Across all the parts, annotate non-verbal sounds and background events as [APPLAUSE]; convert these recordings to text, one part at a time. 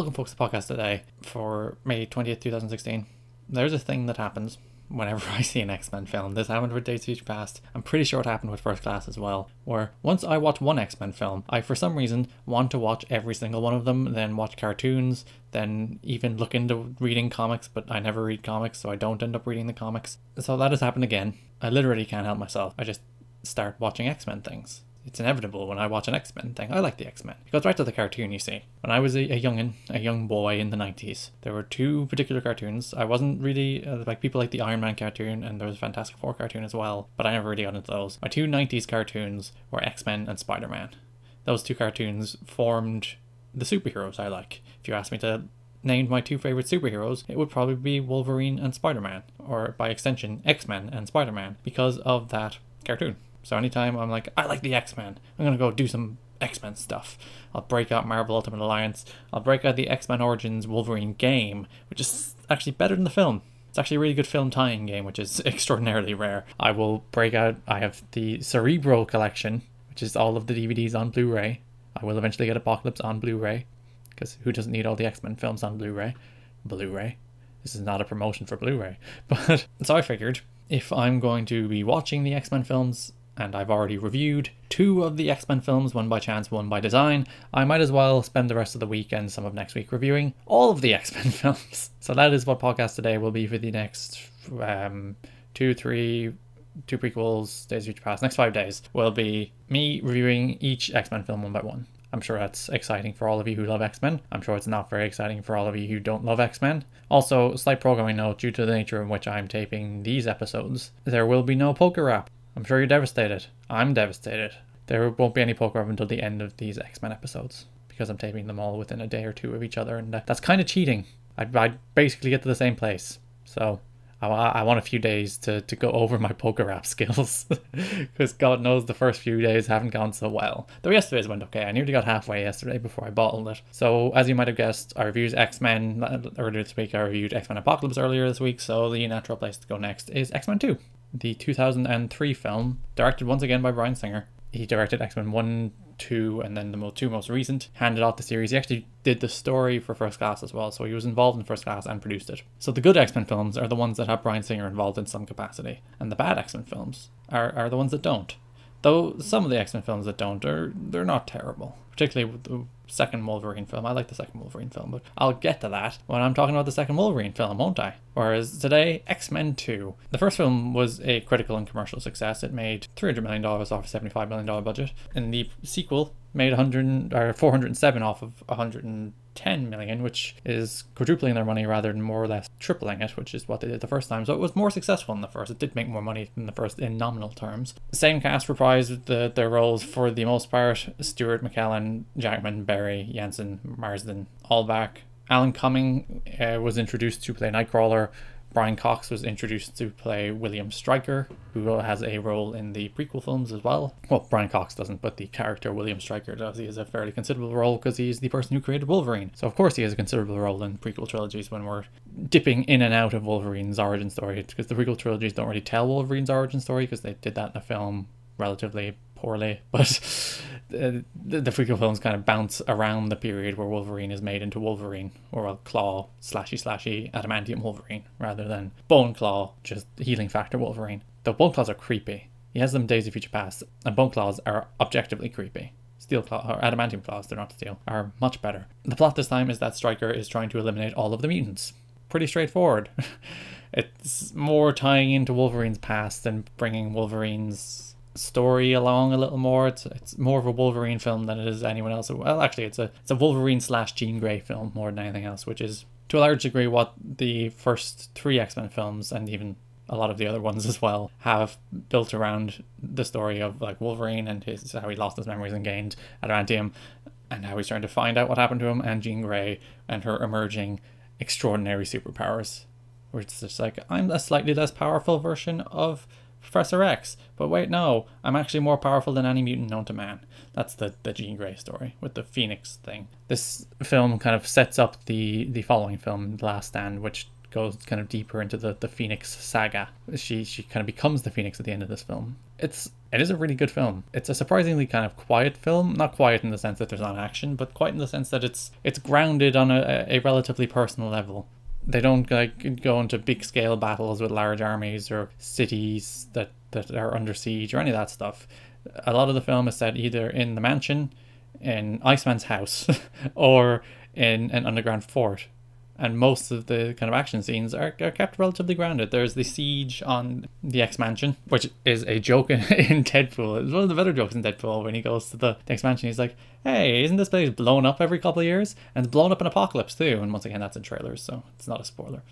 Welcome, folks, to the podcast today for May 20th, 2016. There's a thing that happens whenever [LAUGHS] I see an X Men film. This happened with Days of Future Past. I'm pretty sure it happened with First Class as well. Where once I watch one X Men film, I for some reason want to watch every single one of them, then watch cartoons, then even look into reading comics, but I never read comics, so I don't end up reading the comics. So that has happened again. I literally can't help myself. I just start watching X Men things it's inevitable when I watch an X Men thing. I like the X Men. It goes right to the cartoon, you see. When I was a, a youngin, a young boy in the 90s, there were two particular cartoons. I wasn't really uh, like people like the Iron Man cartoon, and there was a Fantastic Four cartoon as well, but I never really got into those. My two 90s cartoons were X Men and Spider Man. Those two cartoons formed the superheroes I like. If you ask me to name my two favorite superheroes, it would probably be Wolverine and Spider Man, or by extension, X Men and Spider Man, because of that cartoon. So anytime I'm like, I like the X Men, I'm gonna go do some X Men stuff. I'll break out Marvel Ultimate Alliance. I'll break out the X Men Origins Wolverine game, which is actually better than the film. It's actually a really good film tie-in game, which is [LAUGHS] extraordinarily rare. I will break out. I have the Cerebro collection, which is all of the DVDs on Blu-ray. I will eventually get Apocalypse on Blu-ray, because who doesn't need all the X Men films on Blu-ray? Blu-ray. This is not a promotion for Blu-ray, [LAUGHS] but so I figured if I'm going to be watching the X Men films and I've already reviewed two of the X Men films, one by chance, one by design, I might as well spend the rest of the week and some of next week reviewing all of the [LAUGHS] X Men films. So that is what podcast today will be for the next um, two, three, two prequels, Days of Future Past, next five days will be me reviewing each X Men film one by one. I'm sure that's exciting for all of you who love X Men. I'm sure it's not very exciting for all of you who don't love X Men. Also, slight programming note due to the nature in which I'm taping these episodes, there will be no poker rap. I'm sure you're devastated. I'm devastated. There won't be any poker up until the end of these X Men episodes because I'm taping them all within a day or two of each other, and that's kind of cheating. I'd, I'd basically get to the same place. So I, I want a few days to, to go over my poker rap [LAUGHS] skills because God knows the first few days haven't gone so well. Though yesterday's went okay. I nearly got halfway yesterday before I bottled it. So, as you might have guessed, I reviewed X Men uh, earlier this week. I reviewed X Men Apocalypse earlier this week. So, the natural place to go next is X Men 2 the 2003 film, directed once again by Bryan Singer. He directed X Men 1, 2, and then the two most recent, handed off the series. He actually did the story for First Class as well, so he was involved in First Class and produced it. So the good X Men films are the ones that have Bryan Singer involved in some capacity, and the bad X Men films are, are the ones that don't. Though some of the X Men films that don't are they're not terrible, particularly with the second Wolverine film. I like the second Wolverine film, but I'll get to that when I'm talking about the second Wolverine film, won't I? Whereas today, X Men 2. The first film was a critical and commercial success. It made $300 million off a $75 million budget. And the sequel made 100 or 407 off of 110 million, which is quadrupling their money rather than more or less tripling it, which is what they did the first time. So it was more successful than the first. It did make more money than the first in nominal terms. Same cast reprised the, their roles for the most part. Stewart, McKellen, Jackman, Berry, Janssen, Marsden, all back. Alan Cumming uh, was introduced to play Nightcrawler. Brian Cox was introduced to play William Stryker, who has a role in the prequel films as well. Well, Brian Cox doesn't, but the character William Stryker does. He has a fairly considerable role because he's the person who created Wolverine. So, of course, he has a considerable role in prequel trilogies when we're dipping in and out of Wolverine's origin story. Because the prequel trilogies don't really tell Wolverine's origin story because they did that in a film relatively poorly, [LAUGHS] but uh, the, the prequel films kind of bounce around the period where Wolverine is made into Wolverine, or a Claw, slashy slashy, adamantium Wolverine, rather than Bone Claw, just healing factor Wolverine. The Bone Claws are creepy. He has them Days of Future Past, and Bone Claws are objectively creepy. Steel Claw, or Adamantium Claws, they're not steel, are much better. The plot this time is that Stryker is trying to eliminate all of the mutants. Pretty straightforward. [LAUGHS] it's more tying into Wolverine's past than bringing Wolverine's story along a little more. It's it's more of a Wolverine film than it is anyone else. Well, actually, it's a it's a Wolverine slash Jean Grey film more than anything else, which is to a large degree what the first three X Men films and even a lot of the other ones as well have built around the story of like Wolverine and his how he lost his memories and gained adamantium, and how he's trying to find out what happened to him, and Jean Grey and her emerging extraordinary superpowers. Where it's just like I'm a slightly less powerful version of Professor X. But wait, no, I'm actually more powerful than any mutant known to man. That's the, the Jean Grey story with the Phoenix thing. This film kind of sets up the, the following film, The Last Stand, which goes kind of deeper into the, the Phoenix saga. She she kind of becomes the Phoenix at the end of this film. It's it is a really good film. It's a surprisingly kind of quiet film. Not quiet in the sense that there's not action, but quiet in the sense that it's it's grounded on a, a relatively personal level. They don't like go into big scale battles with large armies or cities that, that are under siege or any of that stuff. A lot of the film is set either in the mansion, in Iceman's house, [LAUGHS] or in an underground fort and most of the kind of action scenes are, are kept relatively grounded. There's the siege on the X Mansion, which is a joke in, [LAUGHS] in Deadpool. It's one of the better jokes in Deadpool when he goes to the, the X Mansion. He's like, "Hey, isn't this place blown up every couple of years?" And it's blown up in Apocalypse too. And once again, that's in trailers, so it's not a spoiler.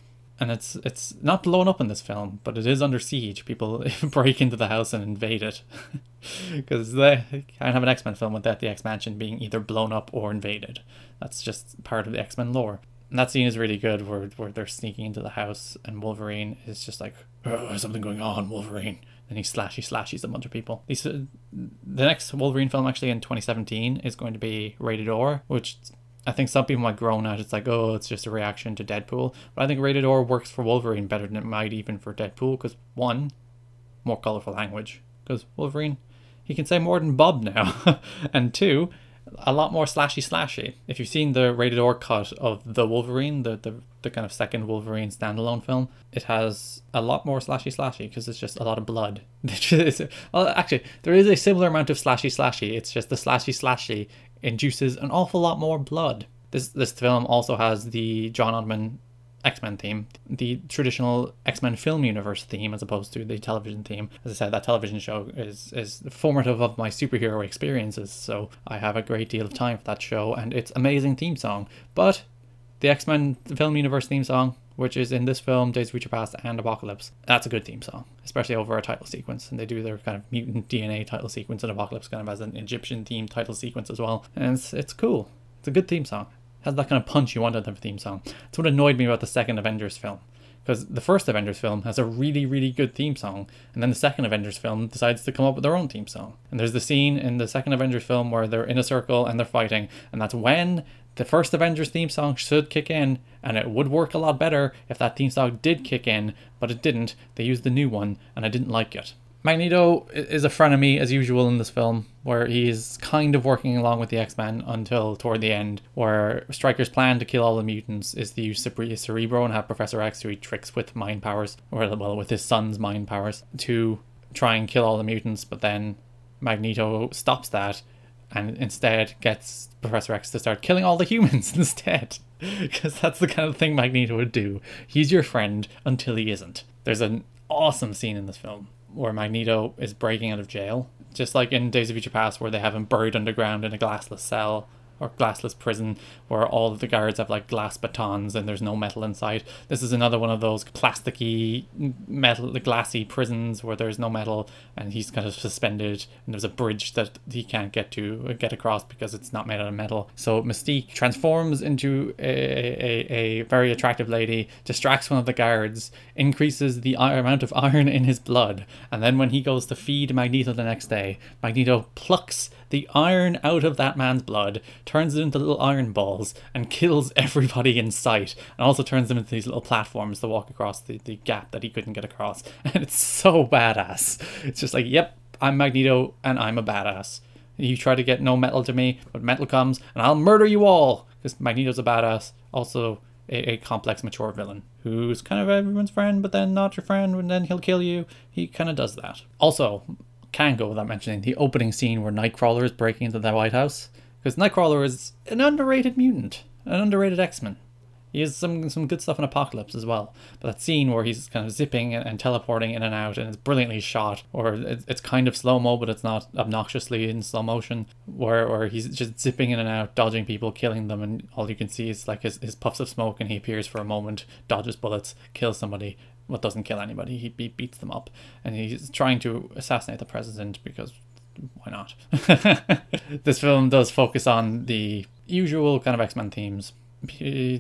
And it's it's not blown up in this film, but it is under siege. People [LAUGHS] break into the house and invade it because they can't have an X Men film without the X Mansion being either blown up or invaded. That's just part of the X Men lore. And that scene is really good where, where they're sneaking into the house and Wolverine is just like, oh, there's something going on, Wolverine. And he slashy slashes a bunch of people. These, uh, the next Wolverine film actually in 2017 is going to be rated R, which I think some people might groan at. It's like, oh, it's just a reaction to Deadpool. But I think rated R works for Wolverine better than it might even for Deadpool because one, more colorful language. Because Wolverine, he can say more than Bob now. [LAUGHS] and two, a lot more slashy slashy. If you've seen the rated R cut of the Wolverine, the, the, the kind of second Wolverine standalone film, it has a lot more slashy slashy because it's just a lot of blood. [LAUGHS] well, actually, there is a similar amount of slashy slashy. It's just the slashy slashy induces an awful lot more blood. This this film also has the John Ottman X Men theme, the traditional X Men film universe theme, as opposed to the television theme. As I said, that television show is is formative of my superhero experiences, so I have a great deal of time for that show and its amazing theme song. But the X Men film universe theme song, which is in this film, Days of Future Past and Apocalypse, that's a good theme song, especially over a title sequence. And they do their kind of mutant DNA title sequence in Apocalypse, kind of as an Egyptian theme title sequence as well. And it's, it's cool. It's a good theme song has that kind of punch you want in the theme song. That's what annoyed me about the second Avengers film. Because the first Avengers film has a really, really good theme song, and then the second Avengers film decides to come up with their own theme song. And there's the scene in the second Avengers film where they're in a circle and they're fighting, and that's when the first Avengers theme song should kick in, and it would work a lot better if that theme song did kick in, but it didn't. They used the new one, and I didn't like it. Magneto is a frenemy as usual in this film, where he's kind of working along with the X Men until toward the end, where Stryker's plan to kill all the mutants is to use Cerebro and have Professor X, he tricks with mind powers, or well, with his son's mind powers, to try and kill all the mutants, but then Magneto stops that and instead gets Professor X to start killing all the humans [LAUGHS] instead. Because that's the kind of thing Magneto would do. He's your friend until he isn't. There's an awesome scene in this film where Magneto is breaking out of jail, just like in Days of Future Past, where they have him buried underground in a glassless cell or glassless prison where all of the guards have like glass batons and there's no metal inside. This is another one of those plasticky metal glassy prisons where there's no metal and he's kind of suspended and there's a bridge that he can't get to uh, get across because it's not made out of metal. So Mystique transforms into a, a, a very attractive lady, distracts one of the guards, increases the amount of [LAUGHS] iron in his blood, and then when he goes to feed Magneto the next day, Magneto plucks the iron out of that man's blood, turns it into little iron balls, and kills everybody in sight, and also turns them into these little platforms to walk across the, the gap that he couldn't get across. [LAUGHS] And it's so badass. It's just like, yep, I'm Magneto, and I'm a badass. You try to get no metal to me, but metal comes, and I'll murder you all! Because Magneto's a badass. Also, a, a, complex, mature villain who's kind of everyone's friend, but then not your friend, and then he'll kill you. He kind of does that. Also, can't go without mentioning the opening scene where Nightcrawler is breaking into the White House. Because Nightcrawler is an underrated mutant, an underrated X Men. He has some some good stuff in Apocalypse as well. But that scene where he's kind of zipping and, and teleporting in and out, and it's brilliantly shot, or it's, it's kind of slow mo, but it's not obnoxiously in slow motion, where, where he's just zipping in and out, dodging people, killing them, and all you can see is like his, his puffs of smoke, and he appears for a moment, dodges bullets, kills somebody, well, doesn't kill anybody. He, he beats them up, and he's trying to assassinate the president because why not? [LAUGHS] this film does focus on the usual kind of X Men themes.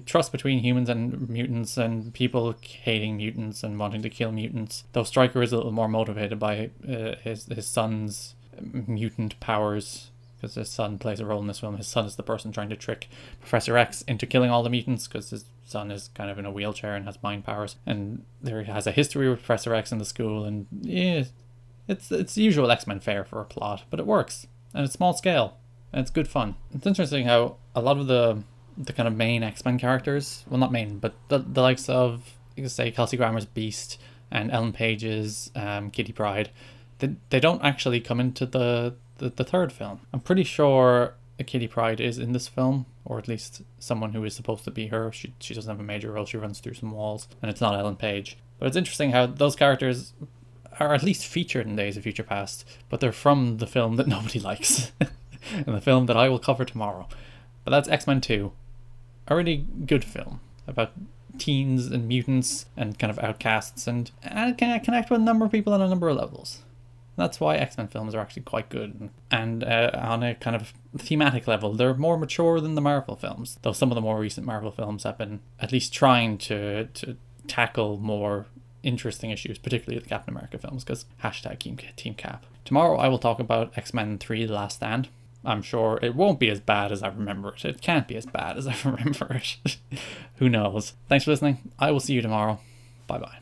Trust between humans and mutants, and people hating mutants and wanting to kill mutants. Though Stryker is a little more motivated by uh, his his son's mutant powers because his son plays a role in this film. His son is the person trying to trick Professor X into killing all the mutants because his son is kind of in a wheelchair and has mind powers, and there has a history with Professor X in the school, and yeah, it's it's usual X Men fare for a plot, but it works and it's small scale and it's good fun. It's interesting how a lot of the the kind of main X Men characters, well not main, but the, the likes of you could say Kelsey Grammer's Beast and Ellen Page's um, Kitty Pryde, they, they don't actually come into the, the the third film. I'm pretty sure Kitty Pryde is in this film, or at least someone who is supposed to be her. She she doesn't have a major role. She runs through some walls, and it's not Ellen Page. But it's interesting how those characters are at least featured in Days of Future Past, but they're from the film that [LAUGHS] nobody likes, [LAUGHS] and the film that I will cover tomorrow. But that's X Men Two, a really good film about teens and mutants and kind of outcasts, and, and can connect with a number of people on a number of levels. That's why X Men films are actually quite good. And uh, on a kind of thematic level, they're more mature than the Marvel films, though some of the more recent Marvel films have been at least trying to, to tackle more interesting issues, particularly the Captain America films, because hashtag Team, Team Cap. Tomorrow I will talk about X Men 3 The Last Stand. I'm sure it won't be as bad as I remember it. It can't be as bad as I [LAUGHS] remember it. [LAUGHS] Who knows? Thanks for listening. I will see you tomorrow. Bye bye.